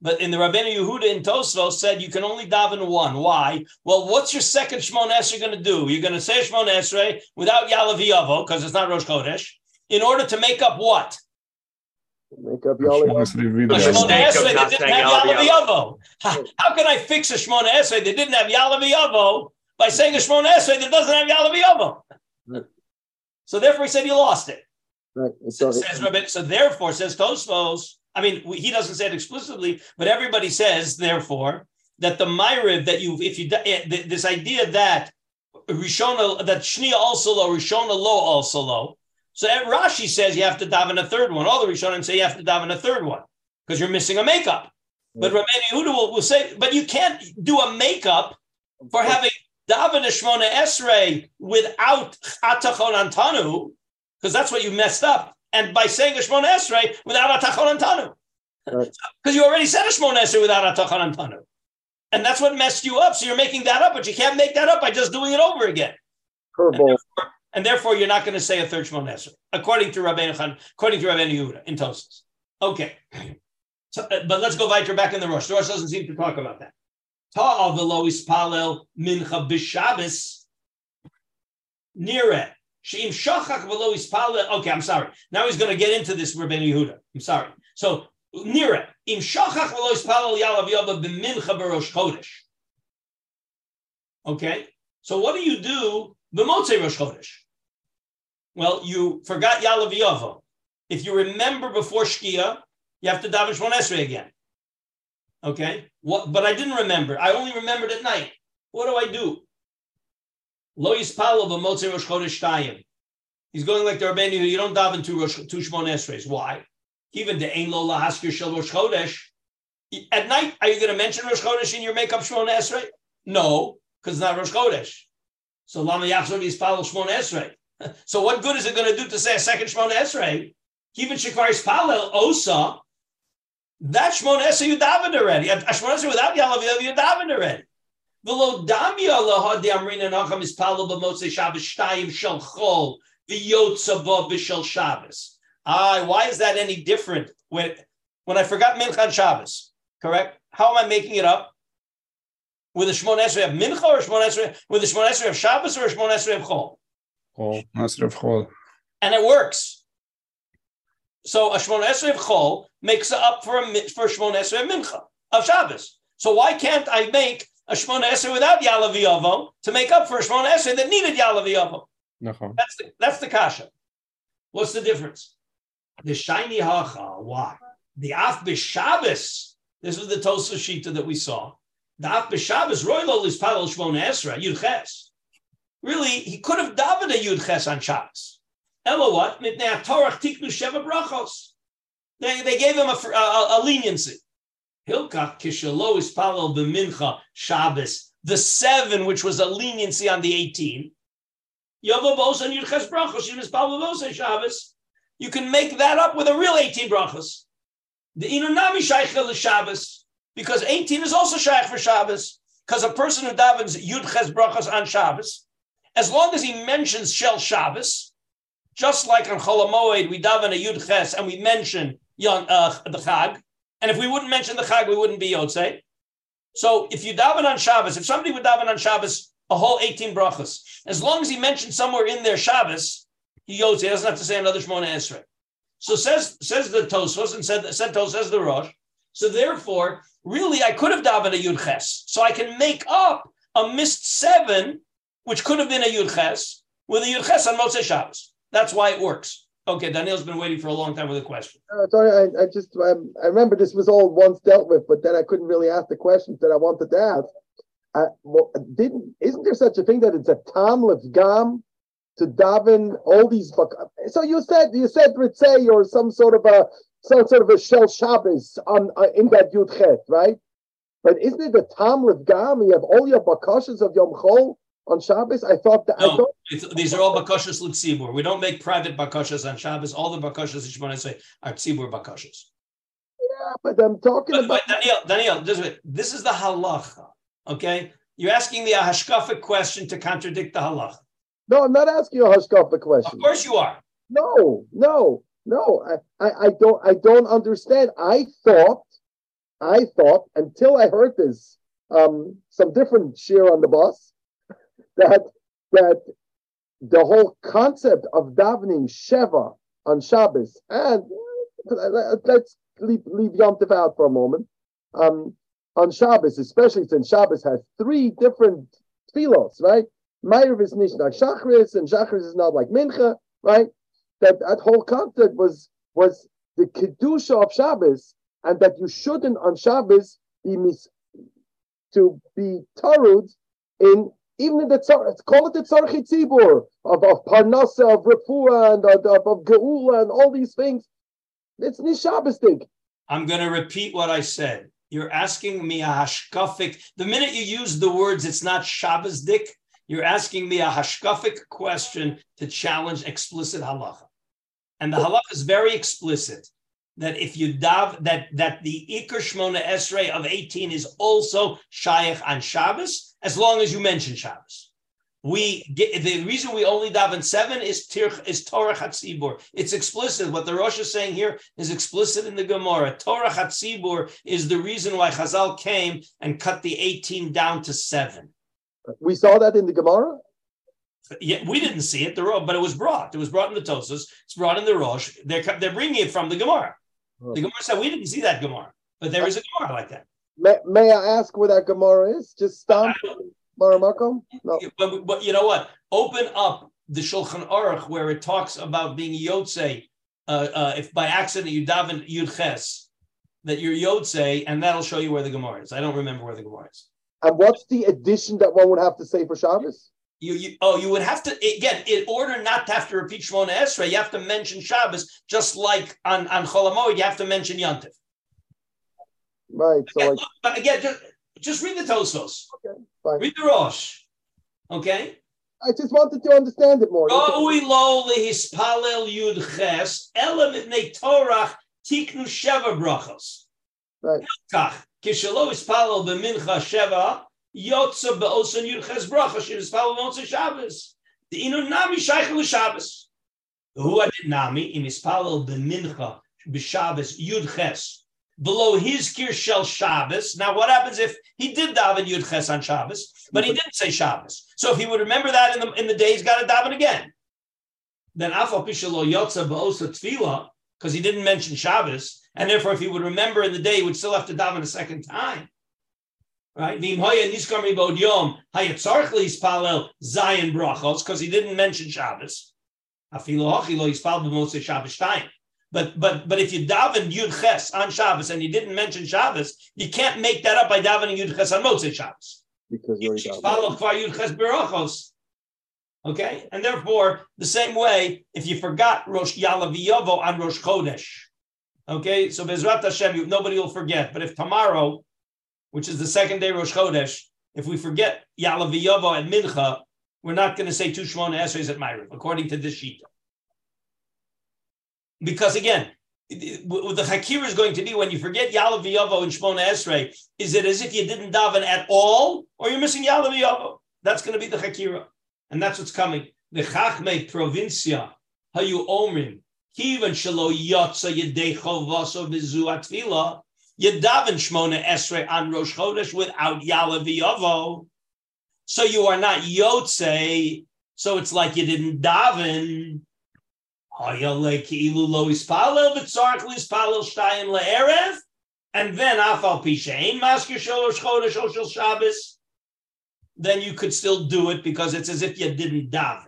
But in the Rabbeinu Yehuda in Tosfos said you can only daven one. Why? Well, what's your second Shmon Esrei going to do? You're going to say Shmon Esrei without Ya'aleh V'Yavo because it's not Rosh Chodesh in order to make up what? Make up Ya'aleh Yavo. How can I fix a Shmona Esrei that didn't have Ya'aleh Yavo by saying a Shmona Esrei that doesn't have Ya'aleh Yavo? Right. So therefore, he said you lost it. Right. So, says, so therefore, says Tosfos. I mean, he doesn't say it explicitly, but everybody says therefore that the Ma'ariv that you, if you, eh, this idea that Rishona, that Shnia also low, Rishona low also low, so Rashi says you have to daven a third one. All the Rishonim say you have to daven a third one because you're missing a makeup. But Rabbeinu Yehuda will, will, say, but you can't do a makeup for having daven a Shmona Esrei without Atah Chonantanu, because that's what you messed up. And by saying a Shmona Esrei without Atah Chonantanu. Because right. you already said a Shmona Esrei without Atah Chonantanu. And that's what messed you up. So you're making that up, but you can't make that up by just doing it over again. Curveball and therefore you're not going to say a third Shmon Esrei, according to Rabbeinu Chan, according to Rabbeinu Yehuda in Tosfos. Okay, so, uh, but let's go weiter back in the Rosh. The Rosh doesn't seem to talk about that. Ta'al v'lo ispalel mincha b'Shabbos nire sheim shachak v'lo ispalel. Okay, I'm sorry. Now he's going to get into this Rabbeinu Yehuda. I'm sorry. So nire im shachach v'lo ispalel yalav yava b'mincha b'Rosh Chodesh. Okay, so what do you do B'motzei Rosh Chodesh. Well, you forgot V'Yavo. If you remember before Shkia, you have to daven Shmon Esrei again. Okay? What, but I didn't remember. I only remembered at night. What do I do? Lo Yispalo B'motzei Rosh Chodesh Tayim. He's going like the Rabbeinu, you don't daven two, Rosh, two Shmon Esreis. Why? Even the Ein Lo Lahaskir Shel Rosh Chodesh. At night, are you going to mention Rosh Chodesh in your makeup Shmon Esrei? No, because it's not Rosh Chodesh. So Lama Yachzor Yispal Shmon Esrei. So what good is it going to do to say a second Shmon Esrei? Even Shekvar Yispal Osa. That Shmon Esrei you davened already. A Shmon Esrei without Yalav you davened already. V'lo damya lahad amrina nacham ispalo b'motzei Shabbos shtayim shel chol v'yotza bo b'shel Shabbos. Ah, why is that any different when when I forgot Minchan Shabbos? Correct? How am I making it up? with a Shmon Esrei of Mincha or Shmon Esrei with a Shmon Esrei of Shabbos or a Shmon Esrei of Chol? Chol, Chol. And it works. So a Shmon Esrei of Chol makes up for a for Shmon Esrei of Mincha of Shabbos. So why can't I make a Shmon Esrei without Ya'aleh V'Yavo to make up for a Shmon Esrei that needed Ya'aleh V'Yavo? That's the that's the kasha. What's the difference? The shiny hacha. Why? The af b'Shabbos. This was the Tosa Shita that we saw. Daf b'Shabbos roylo is palal shmona esra yudches. Really he could have davened a Yud Ches on Shabbos. Ella what? Torah tiknu sheva brachos. They, they gave him a, a, a leniency. Hilkach kishalo is palal b'mincha Shabbos. The seven, which was a leniency on the 18. Yavavos and Yudches brachos. Yudches palal Shabbos. You can make that up with a real 18 brachos. The inunami shaycha Shabbos because 18 is also shaykh for Shabbos. Because a person who davens Yud Ches brachos on Shabbos, as long as he mentions Shel Shabbos, just like on Cholamoid, we daven a Yud Ches and we mention Yon, uh, the Chag. And if we wouldn't mention the Chag, we wouldn't be Yotze. So if you daven on Shabbos, if somebody would daven on Shabbos a whole 18 brachas, as long as he mentioned somewhere in there Shabbos, he Yotze. He doesn't have to say another Shemona Esrei. So says says the Tosfos and said said Tos says the Rosh. So therefore, really, I could have davened a Yud Ches. So I can make up a missed seven, which could have been a Yud Ches, with a Yud Ches on Motzei Shabbos. That's why it works. Okay, Daniel's been waiting for a long time with a question. Uh, sorry, I, I just um, I remember this was all once dealt with, but then I couldn't really ask the questions that I wanted to ask. I, well, didn't isn't there such a thing that it's a tam gam to daven all these? So you said you said ritzay or some sort of a some sort of a shel Shabbos on uh, in that yudchet, right? But isn't it the tam gam? You have all your bakashas of Yom Chol on Shabbos? I thought that. No, I thought, these are all bakashas l'tzibur. We don't make private bakashas on Shabbos. All the bakashas that you want to say are tzibur bakashas. Yeah, but I'm talking but, about. But Daniel, Daniel, this, this is the halacha. Okay, you're asking me a hashkafic question to contradict the halacha. No, I'm not asking you a hashkafic question. Of course you are. No, no, no. I, I, I don't, I don't understand. I thought, I thought until I heard this, um, some different share on the bus that that the whole concept of davening Sheva on Shabbos, and let's leave, leave Yom Tov out for a moment, um, on Shabbos, especially since Shabbos has three different tefillos, right? Ma'ariv is nicht like Shachris, and Shachris is not like Mincha, right? That that whole concept was was the kedusha of Shabbos, and that you shouldn't on Shabbos be mis- to be tarud in even in the tzar, call it the tzarchi tzibur of, of parnasa, of refuah, and of, of, of geula, and all these things. It's nishabistic. I'm going to repeat what I said. You're asking me a hashkafic. The minute you use the words, it's not Shabbosdik. You're asking me a hashkafic question to challenge explicit halacha. And the halacha is very explicit that if you dav that that the Iker Shmona Esrei of 18 is also Shaykh on Shabbos, as long as you mention Shabbos. We get the reason we only daven seven is tir, is Torah Chatzibur. It's explicit. What the Rosh is saying here is explicit in the Gemara. Torah Chatzibur is the reason why Chazal came and cut the 18 down to seven. We saw that in the Gemara. Yeah, we didn't see it, the but it was brought. It was brought in the Tosfos. It's brought in the Rosh. They're they're bringing it from the Gemara. Oh. The Gemara said we didn't see that Gemara, but there is a Gemara like that. May, may I ask where that Gemara is? Just stop. No. But, but you know what? Open up the Shulchan Aruch where it talks about being Yotze. Uh, uh, if by accident you daven Yud Ches, that you're Yotze, and that'll show you where the Gemara is. I don't remember where the Gemara is. And what's the addition that one would have to say for Shabbos? You, you, oh, you would have to again in order not to have to repeat Shmona Esrei. You have to mention Shabbos, just like on on Cholamoid, you have to mention Yantiv. Right. So, again, look, but uh, again, just, just read the Tosos. Okay. Fine. Read the Rosh. Okay. I just wanted to understand it more. Roi lo lehispalel yud ches elam ne torach tiknu sheva brachos. Right. Kach kishalo ispalel b'mincha sheva yotza be'osan yud ches brachos shir b'osan Shabbos. The inu nami shaykh l'Shabbos. Who adit nami im ispalel b'mincha b'Shabbos yud ches below his Kirshel Shabbos. Now, what happens if he did daven Yud Ches on Shabbos, but he didn't say Shabbos? So if he would remember that in the in the day, he's got to daven again. Then Afal Pishalo Yotza Ba'osa Tfila, because he didn't mention Shabbos, and therefore if he would remember in the day, he would still have to daven a second time. Right? Zion Brachos, because he didn't mention Shabbos. Afilo Shabbos time. But but but if you daven Yud Ches on Shabbos and you didn't mention Shabbos, you can't make that up by davening Yud Ches on Motzei Shabbos. Because you follow Kvar Yud Ches Berachos. Okay, and therefore, the same way, if you forgot Rosh Yalav Yovo on Rosh Chodesh, okay, so Bezrat Hashem, nobody will forget. But if tomorrow, which is the second day Rosh Chodesh, if we forget Yalav Yovo and Mincha, we're not going to say two Shmona Esreis at Ma'ariv, according to this sheet. Because again, the Hakir is going to be when you forget Yalav Yovo and Shmona Esrei, is it as if you didn't daven at all, or you're missing Yalav Yovo? That's going to be the Hakira. And that's what's coming. The Chachme provincia, hayu omrim, kivan shalo yotza yedei chovaso vizu atfila, yedaven shmona esrei an rosh chodesh without yalav yavo. So you are not yotze, so it's like you didn't daven. And then afal pishain masker shalosh chodesh Shabbos then you could still do it because it's as if you didn't daven.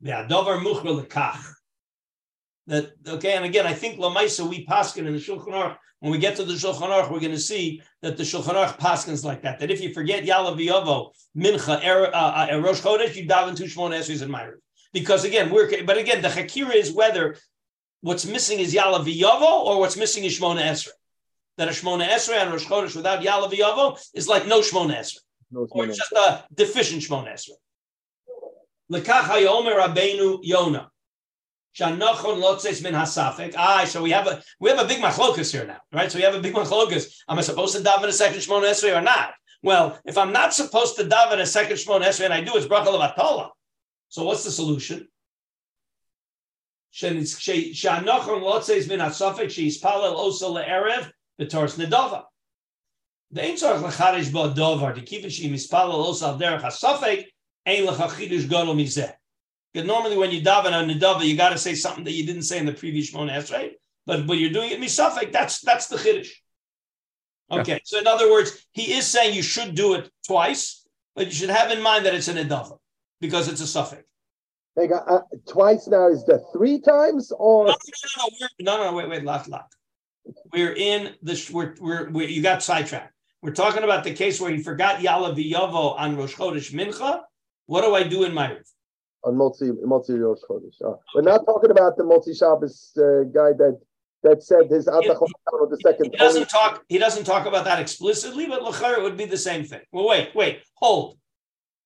Yeah, dover muchra lekach. That okay, and again, I think lamaisa we paskin in the Shulchan Aruch. When we get to the Shulchan Aruch, we're going to see that the Shulchan Aruch paskins like that. That if you forget Yalav Yovo, Mincha, er, uh, uh, Rosh Chodesh, you daven two Shmona Esrei and. Because again, we're but again, the Hakira is whether what's missing is Yalav Yovo or what's missing is Shmona Esrei. That a Shmona Esrei and Rosh Chodesh without Yalav Yovo is like no Shmona Esrei no or just a deficient Shmon Esrei. Lekach hayomer Rabbeinu Yona. Shanochon lotzes min hasafik. Ah, so we have a we have a big machlokus here now, right? So we have a big machlokus. Am I supposed to daven a second Shmon Esrei or not? Well, if I'm not supposed to daven a second Shmon Esrei and I do, it's bracha levatola. So what's the solution? Shanochon lotzes min hasafik. Sheyispalel oso leerev b'tors nedova. The ein tzarich lechadish bo dovar, to keep it she mispalel also al derech hasafek, ein lechachidish gadol mizeh. Because normally when you daven on nedava, you got to say something that you didn't say in the previous Shmona right? But when you're doing it misafek, that's that's the chiddush. Okay, yeah. so in other words, he is saying you should do it twice, but you should have in mind that it's an nedava because it's a suffix. Hey, uh, twice now is the three times or no no no, no, no, no wait wait lot lot. We're in the we're, we're, we're you got sidetracked. We're talking about the case where he forgot Yala V'Yavo on Rosh Chodesh Mincha. What do I do in my roof? On multi multi Rosh Chodesh. Oh. We're not talking about the Motzi Shabbos uh, guy that that said his Atachon the second. He doesn't talk. He doesn't talk about that explicitly, but Lachar it would be the same thing. Well, wait, wait, hold.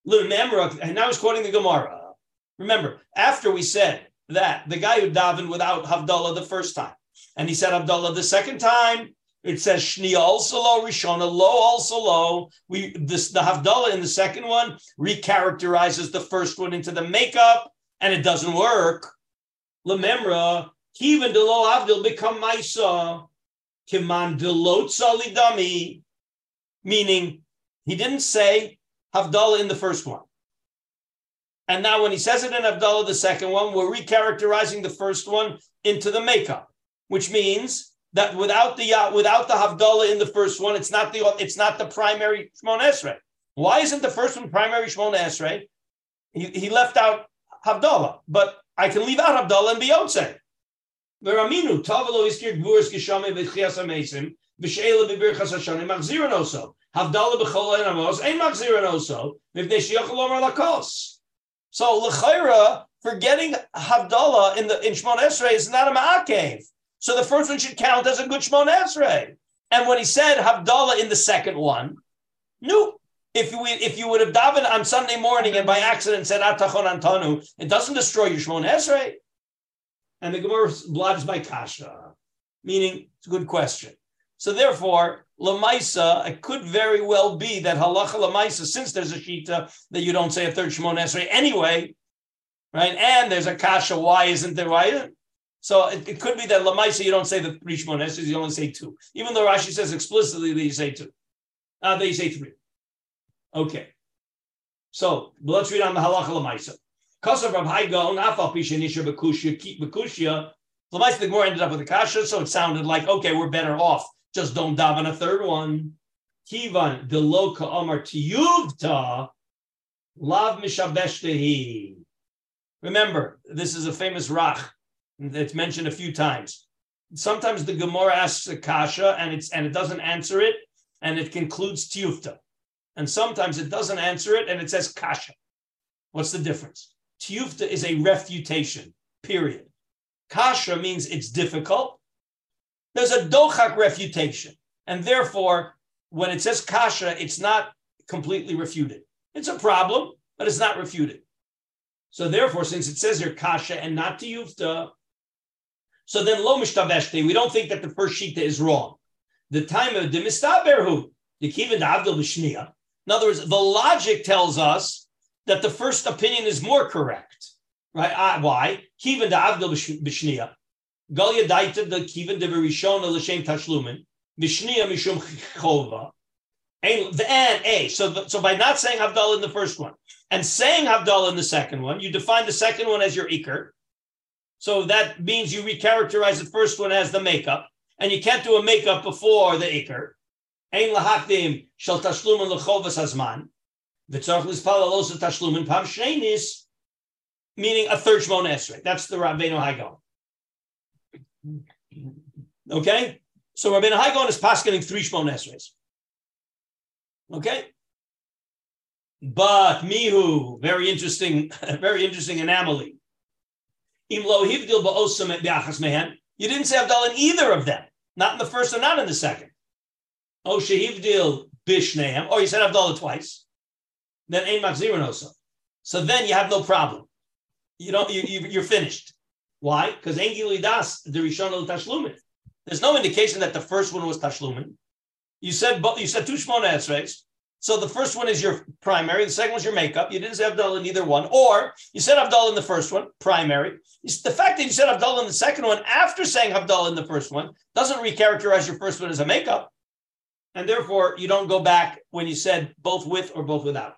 And now he's quoting the Gemara. Remember, after we said that the guy who davened without Havdalah the first time, and he said Havdalah the second time, it says Shni also low, Rishona low also low. We this the Havdalah in the second one recharacterizes the first one into the makeup, and it doesn't work. Lememra, even the low Havdil become Maisa. Kiman delot salidami, meaning he didn't say Havdalah in the first one. And now when he says it in Havdalah, the second one, we're recharacterizing the first one into the makeup, which means that without the uh, without the Havdalah in the first one, it's not the it's not the primary Shmon Esrei. Why isn't the first one primary Shmon Esrei? He, he left out Havdalah, but I can leave out Havdalah and be Yotze. Veraminu Havdalah b'chol enamos ein machzirin oso mivnei shiachol omer lakos. So l'chayra forgetting Havdalah in the in Shmon Esrei is not a ma'akev. So the first one should count as a good Shmon Esrei. And when he said Havdalah in the second one, no. If you if you would have davened on Sunday morning and by accident said Atah Chonantanu, it doesn't destroy your Shmon Esrei. And the Gemara blobs by Kasha, meaning it's a good question. So therefore, Lamaisa, it could very well be that halacha Lamaisa, since there's a shita that you don't say a third Shemon Esrei anyway, right? And there's a kasha, why isn't there? Why so it, it could be that Lamaisa you don't say the three Shmon Esrei, you only say two. Even though Rashi says explicitly that you say two. Uh, that you say three. Okay. So let's read on the halacha Lamaisa. Kasav Rav Hai Gaon, Afal Pishanisha Bekushia, keep Bekushia. Lamaisa the Gemara ended up with a kasha, so it sounded like, okay, we're better off. Just don't daven a third one. Kivan Deloka Amar Tiyuvta Lav Mishabeshtehi. Remember, this is a famous Rach it's mentioned a few times. Sometimes the Gemara asks a kasha and it's and it doesn't answer it, and it concludes tiyufta. And sometimes it doesn't answer it and it says kasha. What's the difference? Tiyufta is a refutation, period. Kasha means it's difficult. There's a dochak refutation. And therefore, when it says kasha, it's not completely refuted. It's a problem, but it's not refuted. So therefore, since it says here kasha and not tiyufta, so then lo mishtaveshte, we don't think that the first shita is wrong. The time of the mistaberhu, the kivan avdil b'shniya. In other words, the logic tells us that the first opinion is more correct, right? Uh, why? Kivan avdil b'shniya. Galia daita the kivan de v'rishona l'shem tashlumin. B'shniya mishum chova. And A. So, the, so by not saying Havdalah in the first one and saying Havdalah in the second one, you define the second one as your Iker. So that means you recharacterize the first one as the makeup, and you can't do a makeup before the Iker. Ein lahakdim shel tashlumin lechovas hazman. V'tzarch lispal alos tashlumin pam sheinis, meaning a third Shmon Esrei. That's the Rabbeinu Hagon. Okay? So Rabbeinu Hagon is paskening three Shmon Esreis. Okay? But Mihu, very interesting, very interesting anomaly. You didn't say Abdal in either of them, not in the first and not in the second. Oh, Shehivdil Bishneim, or you said Havdalah twice. Then Ein Machzirin also. So then you have no problem. You don't. You, you are finished. Why? Because Ein Das the Rishon Tashlumin. There's no indication that the first one was Tashlumin. You said you said two Shmona Esreis. So the first one is your primary, the second is your makeup. You didn't say Havdalah in either one, or you said Havdalah in the first one, primary. The fact that you said Havdalah in the second one after saying Havdalah in the first one doesn't recharacterize your first one as a makeup, and therefore you don't go back when you said both with or both without.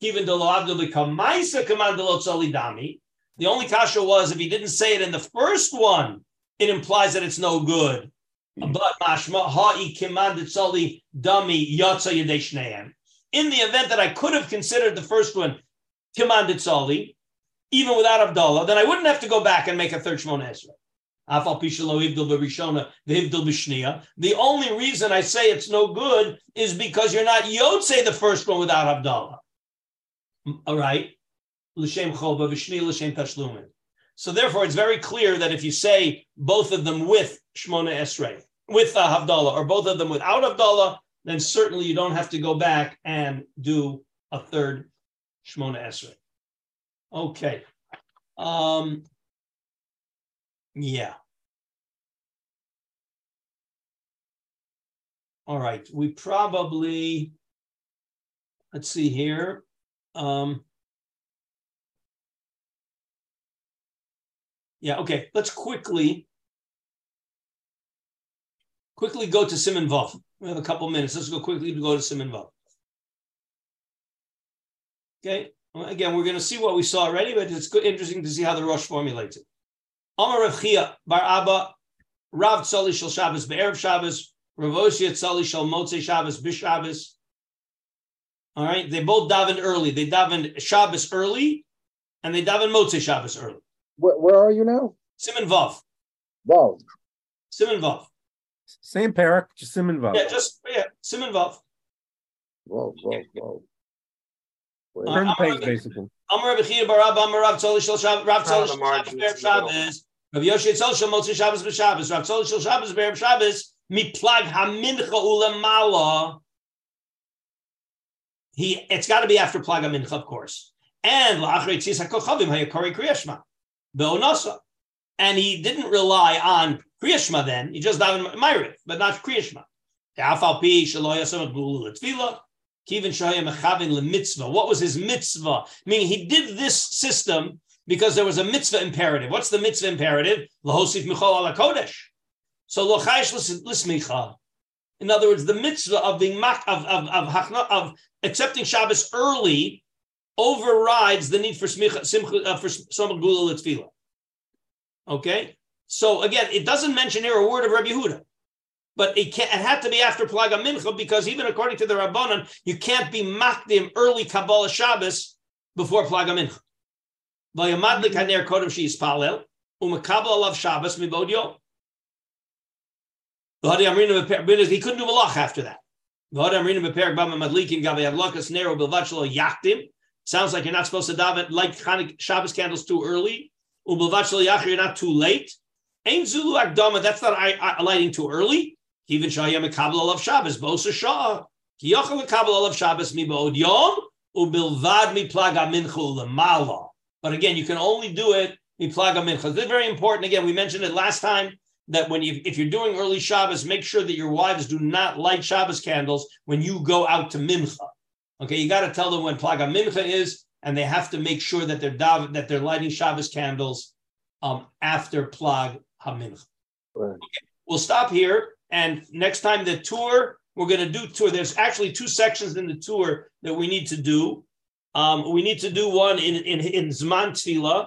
The low abdulkamaisa commandalotzali dami. The only kasha was if he didn't say it in the first one, it implies that it's no good. But mashma ha'i kimandit sali dami yatsa yadeshneim. In the event that I could have considered the first one kimandit sali, even without Havdalah, then I wouldn't have to go back and make a third Shmona Esrei. The only reason I say it's no good is because you're not Yotze the first one without Havdalah. All right? So therefore, it's very clear that if you say both of them with Shmona Esrei, with uh, Havdalah, or both of them without Havdalah, then certainly you don't have to go back and do a third Shmona Esrei. Okay. Um, yeah. All right. We probably, let's see here. Um, yeah, okay. Let's quickly quickly go to Siman. We have a couple minutes. Let's go quickly to go to Siman. Okay. again, we're going to see what we saw already, but it's good, interesting to see how the Rosh formulates it. Amar Rav Chia Bar Abba Rav Tzali Shal Shabbos Be'erev Shabbos Rav Oshia Tzali Shal Motzei Shabbos B'Shabbos. All right, they both daven early. They daven Shabbos early, and they daven Motzei Shabbos early. Where, where are you now? Siman Vav. Vav. Siman Vav. Same parak, just Siman Vav. Yeah, just yeah, Siman Vav. Whoa, whoa, whoa. Turn the page, basically. Amar Rabbi Chia Barab Amar Rav Tzoli Shel Shabbos Rav Tzoli Shel Shabbos Rav Yoshi Tzol Shel Motzi Shabbos B'Shabbos Rav Tzoli Shel Shabbos B'Erev Shabbos Miplag Hamincha Ulamala he it's got to be after Plag Hamincha, of course. And. And he didn't rely on Kriyashma then. He just davened Ma'ariv, but not Kriyashma. What was his mitzvah? Meaning he did this system because there was a mitzvah imperative. What's the mitzvah imperative? So lochaish lismicha. In other words, the mitzvah of being mak of of of, of accepting Shabbos early overrides the need for smicha, simcha, uh, for some gula Okay, so again, it doesn't mention here a word of Rabbi Yehuda, but it, it had to be after Plaga Mincha because even according to the Rabbanon, you can't be makdim early Kabbalah Shabbos before Plaga Mincha. Vayamad lekaner kodem she yispalel umakabel alav Shabbos mibod yom. He couldn't do malach after that. Sounds like you're not supposed to daven Chanuk Shabbos candles too early. You're not too late. That's not lighting too early. Even Kabbalah of Shabbos, Bosa Shah. Kabbalah of Shabbos, Yom, Ubilvad mi Plaga Minchu. But again, you can only do it mi Plaga Mincha. This is very important. Again, we mentioned it last time that when you if you're doing early Shabbos, make sure that your wives do not light Shabbos candles when you go out to Mincha. Okay, you got to tell them when Plaga Mincha is, and they have to make sure that they're dav- that they're lighting Shabbos candles um, after Plag HaMincha. Right. Okay, we'll stop here, and next time the Tur we're going to do Tur. There's actually two sections in the Tur that we need to do. Um, we need to do one in in, in Zman Tefillah,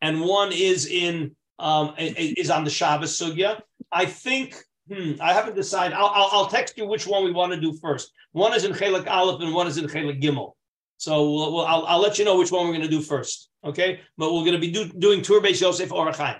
and one is in um, is on the Shabbos sugya. I think hmm, I haven't decided. I'll, I'll, I'll text you which one we want to do first. One is in Chelik Aleph and one is in Chelik Gimel. So we'll, we'll, I'll, I'll let you know which one we're going to do first. Okay, but we're going to be do, doing Tur Beis Yosef Orach Chaim.